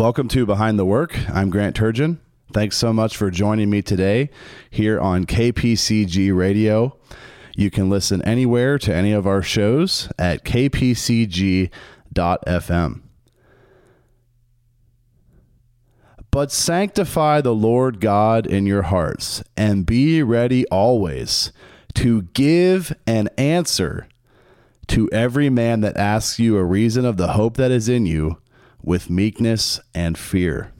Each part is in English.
Welcome to Behind the Work. I'm Grant Turgeon. Thanks so much for joining me today here on KPCG Radio. You can listen anywhere to any of our shows at kpcg.fm. But sanctify the Lord God in your hearts, and be ready always to give an answer to every man that asks you a reason of the hope that is in you with meekness and fear.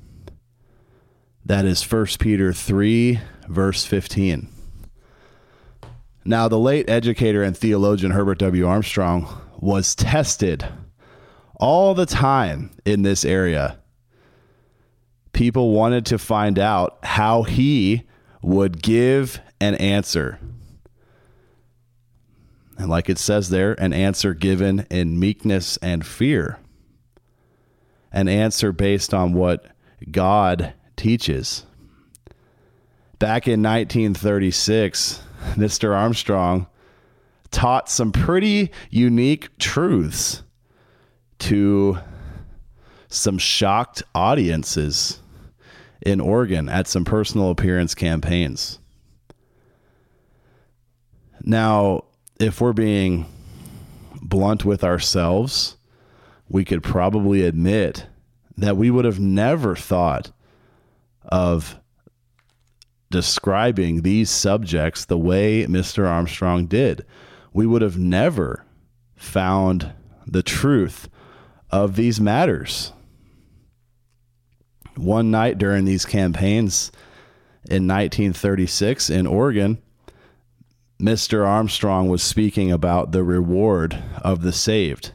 That is 1 Peter 3, verse 15. Now, the late educator and theologian Herbert W. Armstrong was tested all the time in this area. People wanted to find out how he would give an answer. And like it says there, an answer given in meekness and fear. An answer based on what God teaches. Back in 1936, Mr. Armstrong taught some pretty unique truths to some shocked audiences in Oregon at some personal appearance campaigns. Now, if we're being blunt with ourselves, we could probably admit that we would have never thought of describing these subjects the way Mr. Armstrong did. We would have never found the truth of these matters. One night during these campaigns in 1936 in Oregon, Mr. Armstrong was speaking about the reward of the saved.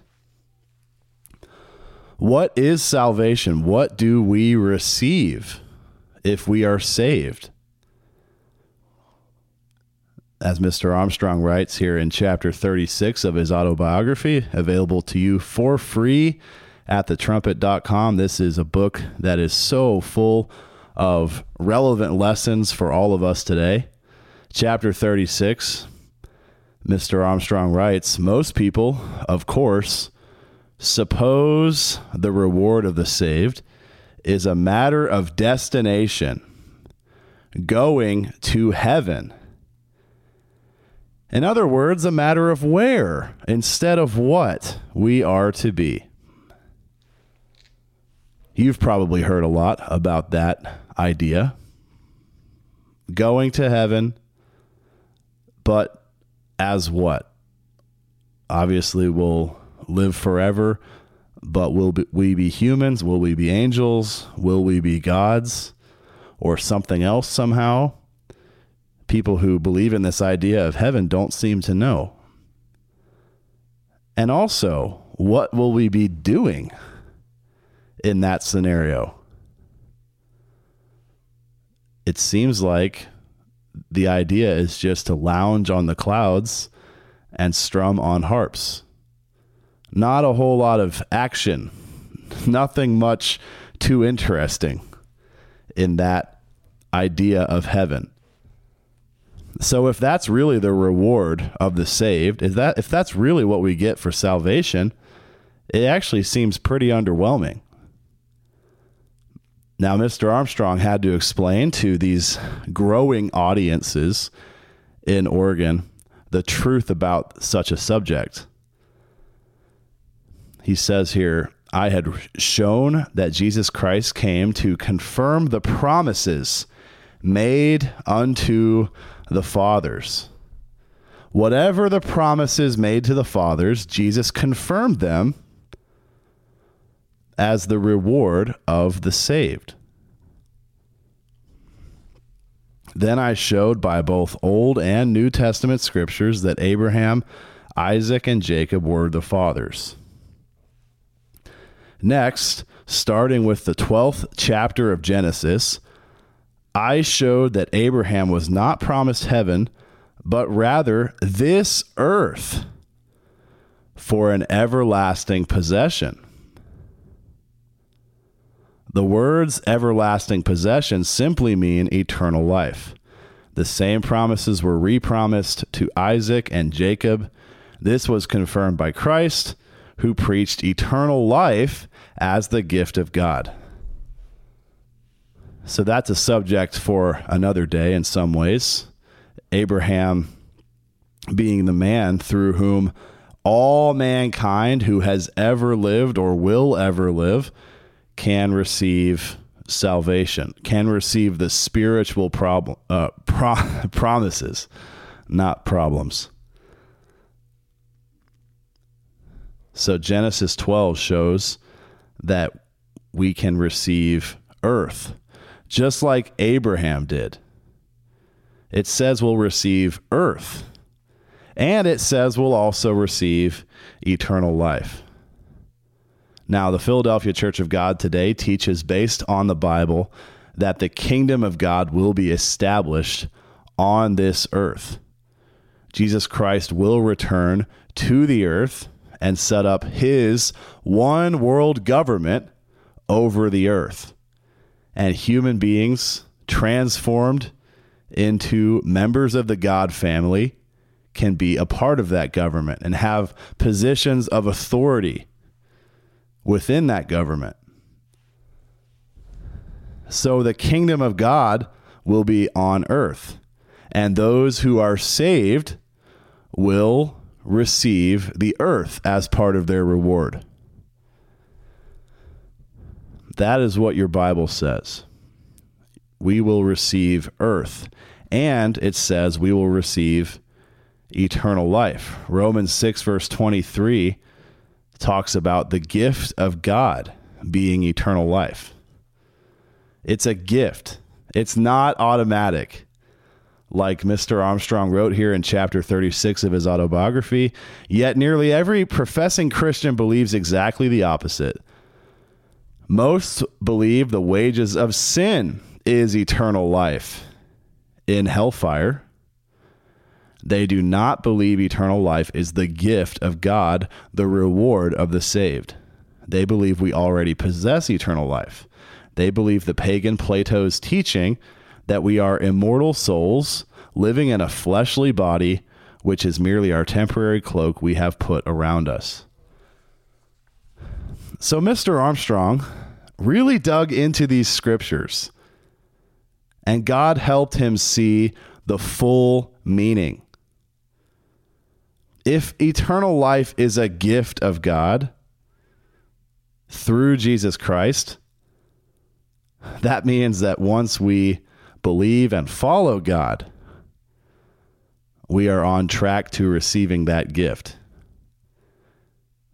What is salvation? What do we receive if we are saved? As Mr. Armstrong writes here in chapter 36 of his autobiography, available to you for free at thetrumpet.com. This is a book that is so full of relevant lessons for all of us today. Chapter 36, Mr. Armstrong writes Most people, of course, suppose the reward of the saved is a matter of destination, going to heaven. In other words, a matter of where instead of what we are to be. You've probably heard a lot about that idea. Going to heaven, but as what? Obviously, we'll live forever, but will we be humans? Will we be angels? Will we be gods or something else somehow? People who believe in this idea of heaven don't seem to know. And also, what will we be doing in that scenario? It seems like the idea is just to lounge on the clouds and strum on harps. Not a whole lot of action, nothing much too interesting in that idea of heaven. So if that's really the reward of the saved, if that if that's really what we get for salvation, it actually seems pretty underwhelming. Now, Mr. Armstrong had to explain to these growing audiences in Oregon the truth about such a subject. He says here, I had shown that Jesus Christ came to confirm the promises made unto the fathers. Whatever the promises made to the fathers, Jesus confirmed them as the reward of the saved. Then I showed by both Old and New Testament scriptures that Abraham, Isaac, and Jacob were the fathers. Next, starting with the 12th chapter of Genesis, I showed that Abraham was not promised heaven, but rather this earth for an everlasting possession. The words everlasting possession simply mean eternal life. The same promises were repromised to Isaac and Jacob. This was confirmed by Christ, who preached eternal life as the gift of God. So that's a subject for another day in some ways. Abraham being the man through whom all mankind who has ever lived or will ever live can receive salvation, can receive the spiritual uh, pro- promises, not problems. So Genesis 12 shows that we can receive earth just like Abraham did. It says we'll receive earth, and it says we'll also receive eternal life. Now, the Philadelphia Church of God today teaches, based on the Bible, that the kingdom of God will be established on this earth. Jesus Christ will return to the earth and set up his one world government over the earth and human beings transformed into members of the God family can be a part of that government and have positions of authority within that government. So the kingdom of God will be on earth, and those who are saved will receive the earth as part of their reward. That is what your Bible says. We will receive earth. And it says we will receive eternal life. Romans 6, verse 23 talks about the gift of God being eternal life. It's a gift, it's not automatic. Like Mr. Armstrong wrote here in chapter 36 of his autobiography, yet nearly every professing Christian believes exactly the opposite most believe the wages of sin is eternal life in hellfire. They do not believe eternal life is the gift of God, the reward of the saved. They believe we already possess eternal life. They believe the pagan Plato's teaching that we are immortal souls living in a fleshly body, which is merely our temporary cloak we have put around us. So Mr. Armstrong really dug into these scriptures, and God helped him see the full meaning. If eternal life is a gift of God through Jesus Christ, that means that once we believe and follow God, we are on track to receiving that gift.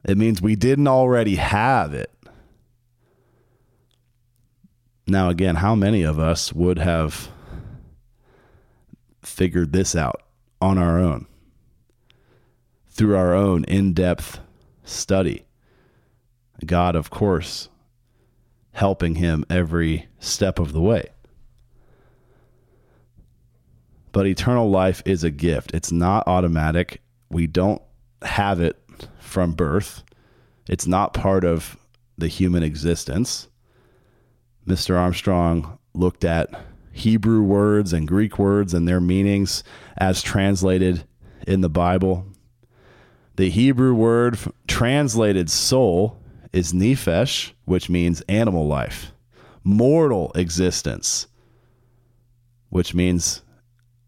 It means we didn't already have it. Now, again, how many of us would have figured this out on our own through our own in depth study? God, of course, helping him every step of the way. But eternal life is a gift. It's not automatic. We don't have it from birth. It's not part of the human existence. Mr. Armstrong looked at Hebrew words and Greek words and their meanings as translated in the Bible. The Hebrew word translated soul is nephesh, which means animal life, mortal existence, which means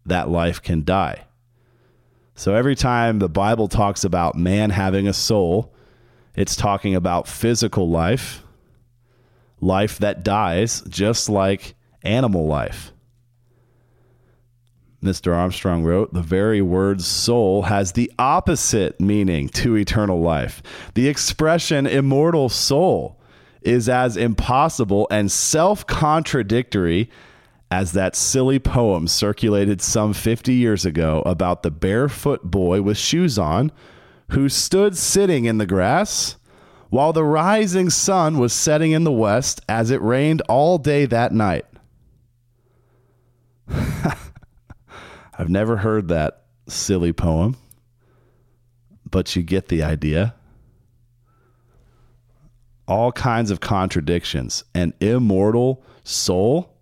that life can die. So every time the Bible talks about man having a soul, it's talking about physical life, life that dies, just like animal life. Mr. Armstrong wrote, the very word soul has the opposite meaning to eternal life. The expression immortal soul is as impossible and self contradictory as that silly poem circulated some 50 years ago about the barefoot boy with shoes on who stood sitting in the grass while the rising sun was setting in the west as it rained all day that night. I've never heard that silly poem, but you get the idea. All kinds of contradictions. An immortal soul,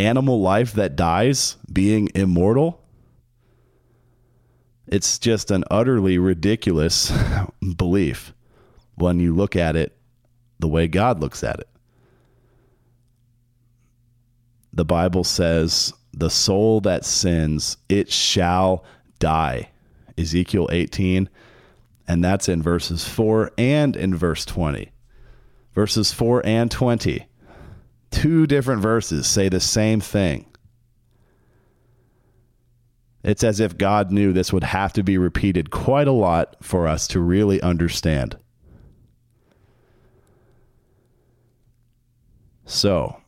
animal life that dies being immortal. It's just an utterly ridiculous belief when you look at it the way God looks at it. The Bible says, the soul that sins, it shall die. Ezekiel 18, and that's in verses 4 and in verse 20. Verses 4 and 20. Two different verses say the same thing. It's as if God knew this would have to be repeated quite a lot for us to really understand. So,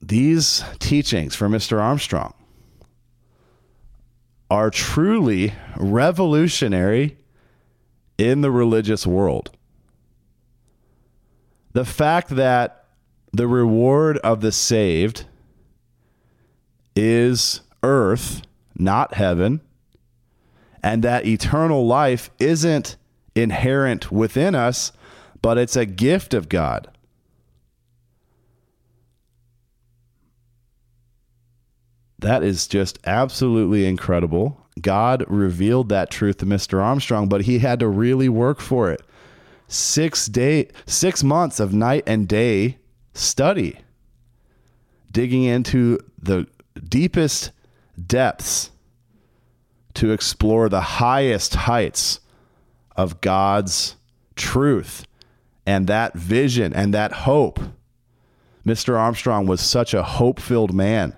these teachings from Mr. Armstrong are truly revolutionary in the religious world. The fact that the reward of the saved is earth, not heaven, and that eternal life isn't inherent within us, but it's a gift of God. That is just absolutely incredible. God revealed that truth to Mr. Armstrong, but he had to really work for it. Six day, six months of night and day study, digging into the deepest depths to explore the highest heights of God's truth and that vision and that hope. Mr. Armstrong was such a hope filled man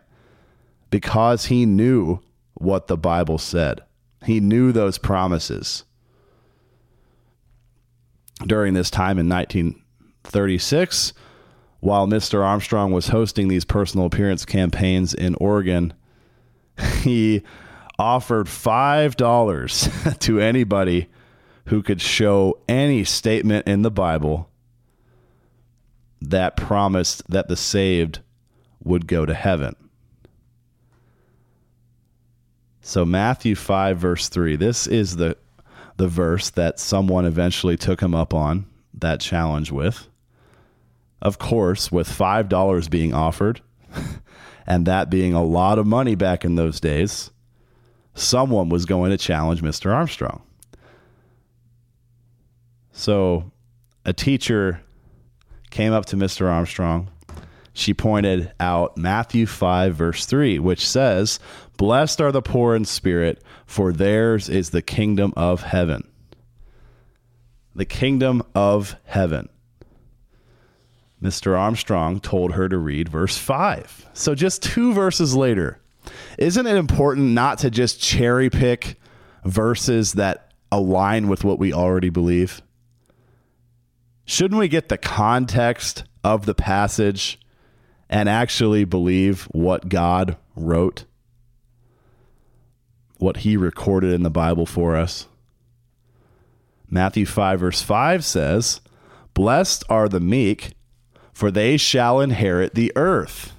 because he knew what the Bible said. He knew those promises. During this time in 1936, while Mr. Armstrong was hosting these personal appearance campaigns in Oregon, he offered $5 to anybody who could show any statement in the Bible that promised that the saved would go to heaven. So Matthew 5 verse 3. This is the the verse that someone eventually took him up on that challenge with. Of course, with $5 being offered and that being a lot of money back in those days, someone was going to challenge Mr. Armstrong. So, a teacher came up to Mr. Armstrong she pointed out Matthew 5, verse 3, which says, Blessed are the poor in spirit, for theirs is the kingdom of heaven. The kingdom of heaven. Mr. Armstrong told her to read verse 5. So just two verses later, isn't it important not to just cherry pick verses that align with what we already believe? Shouldn't we get the context of the passage and actually believe what God wrote, what he recorded in the Bible for us. Matthew 5, verse 5 says, Blessed are the meek, for they shall inherit the earth.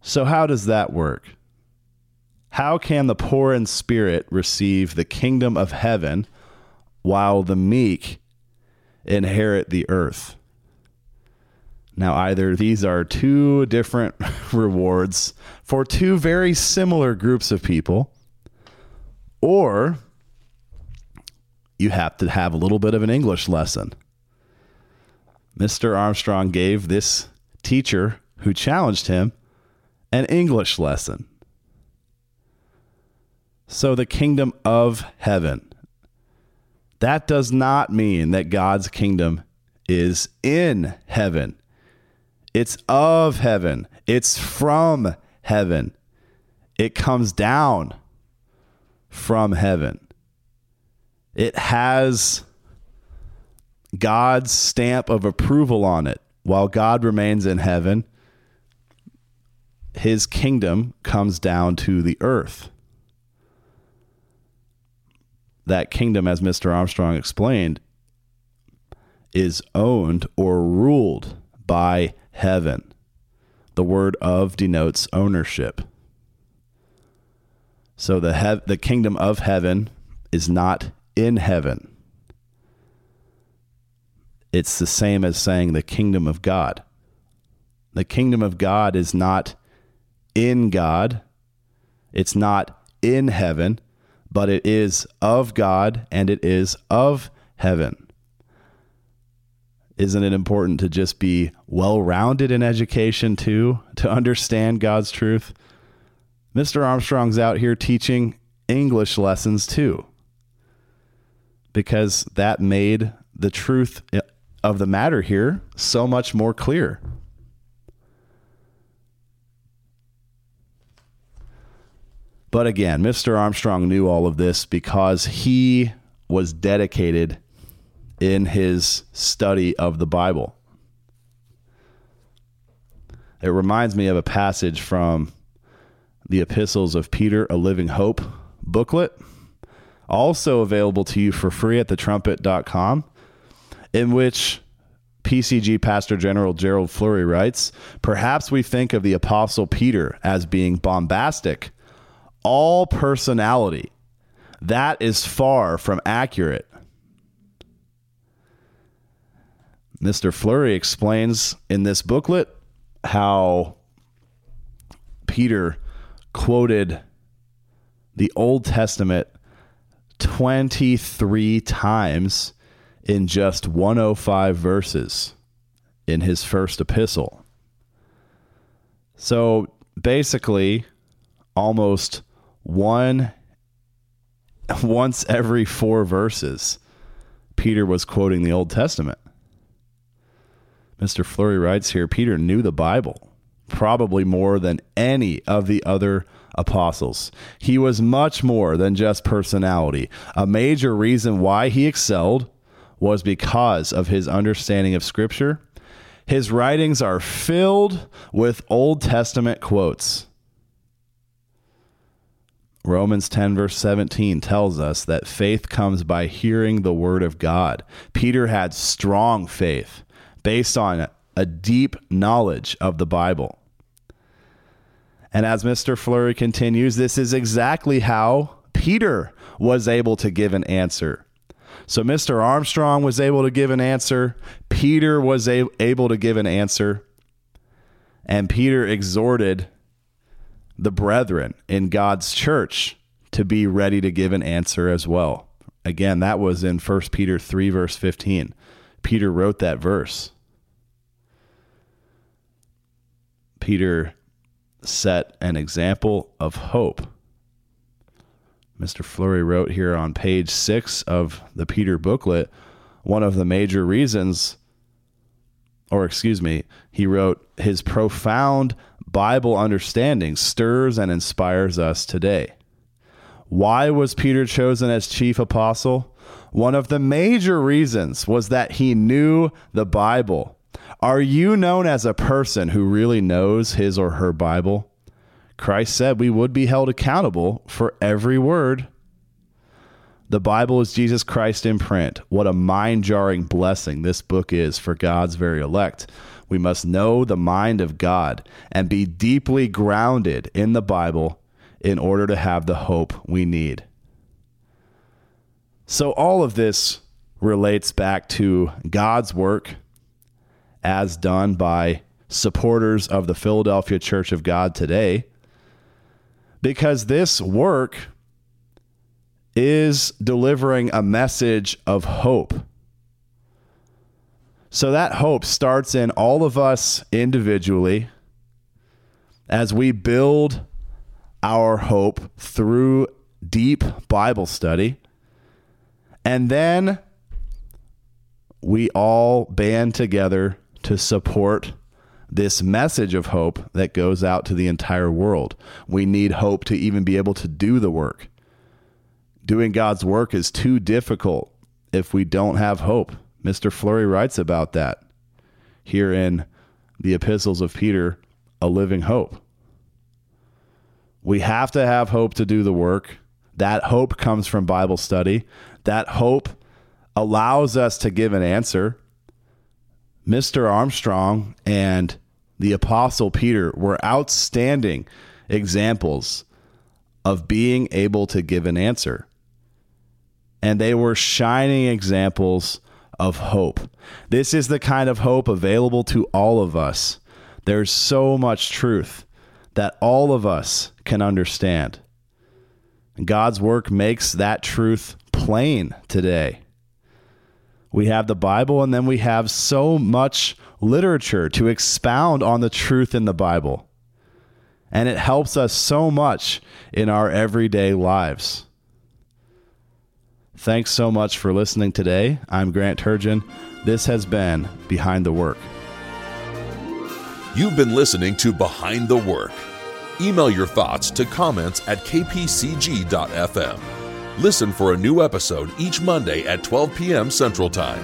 So, how does that work? How can the poor in spirit receive the kingdom of heaven while the meek inherit the earth? Now, either these are two different rewards for two very similar groups of people, or you have to have a little bit of an English lesson. Mr. Armstrong gave this teacher who challenged him an English lesson. So, the kingdom of heaven. That does not mean that God's kingdom is in heaven. It's of heaven. It's from heaven. It comes down from heaven. It has God's stamp of approval on it. While God remains in heaven, his kingdom comes down to the earth. That kingdom, as Mr. Armstrong explained, is owned or ruled by heaven. The word of denotes ownership. So the hev- the kingdom of heaven is not in heaven. It's the same as saying the kingdom of God. The kingdom of God is not in God. It's not in heaven, but it is of God and it is of heaven. Isn't it important to just be well rounded in education too, to understand God's truth? Mr. Armstrong's out here teaching English lessons too, because that made the truth of the matter here so much more clear. But again, Mr. Armstrong knew all of this because he was dedicated in his study of the Bible. It reminds me of a passage from the Epistles of Peter, a Living Hope booklet, also available to you for free at thetrumpet.com, in which PCG Pastor General Gerald Flurry writes Perhaps we think of the Apostle Peter as being bombastic, all personality. That is far from accurate. Mr. Flurry explains in this booklet how Peter quoted the Old Testament 23 times in just 105 verses in his first epistle. So basically, almost one once every four verses, Peter was quoting the Old Testament. Mr. Flurry writes here Peter knew the Bible probably more than any of the other apostles. He was much more than just personality. A major reason why he excelled was because of his understanding of Scripture. His writings are filled with Old Testament quotes. Romans 10, verse 17 tells us that faith comes by hearing the word of God. Peter had strong faith based on a deep knowledge of the Bible. And as Mr. Flurry continues, this is exactly how Peter was able to give an answer. So Mr. Armstrong was able to give an answer, Peter was a- able to give an answer, and Peter exhorted the brethren in God's church to be ready to give an answer as well. Again, that was in 1 Peter 3, verse 15. Peter wrote that verse. Peter set an example of hope. Mr. Flurry wrote here on page six of the Peter booklet one of the major reasons, or excuse me, he wrote, his profound Bible understanding stirs and inspires us today. Why was Peter chosen as chief apostle? One of the major reasons was that he knew the Bible. Are you known as a person who really knows his or her Bible? Christ said we would be held accountable for every word. The Bible is Jesus Christ in print. What a mind jarring blessing this book is for God's very elect. We must know the mind of God and be deeply grounded in the Bible in order to have the hope we need. So, all of this relates back to God's work as done by supporters of the Philadelphia Church of God today, because this work is delivering a message of hope. So that hope starts in all of us individually as we build our hope through deep Bible study. And then we all band together to support this message of hope that goes out to the entire world. We need hope to even be able to do the work. Doing God's work is too difficult if we don't have hope. Mr. Flurry writes about that here in the epistles of Peter, A Living Hope. We have to have hope to do the work. That hope comes from Bible study. That hope allows us to give an answer. Mr. Armstrong and the Apostle Peter were outstanding examples of being able to give an answer. And they were shining examples of hope. This is the kind of hope available to all of us. There's so much truth that all of us can understand. God's work makes that truth plain today. We have the Bible, and then we have so much literature to expound on the truth in the Bible. And it helps us so much in our everyday lives. Thanks so much for listening today. I'm Grant Turgeon. This has been Behind the Work. You've been listening to Behind the Work. Email your thoughts to comments at kpcg.fm. Listen for a new episode each Monday at 12 p.m. Central Time.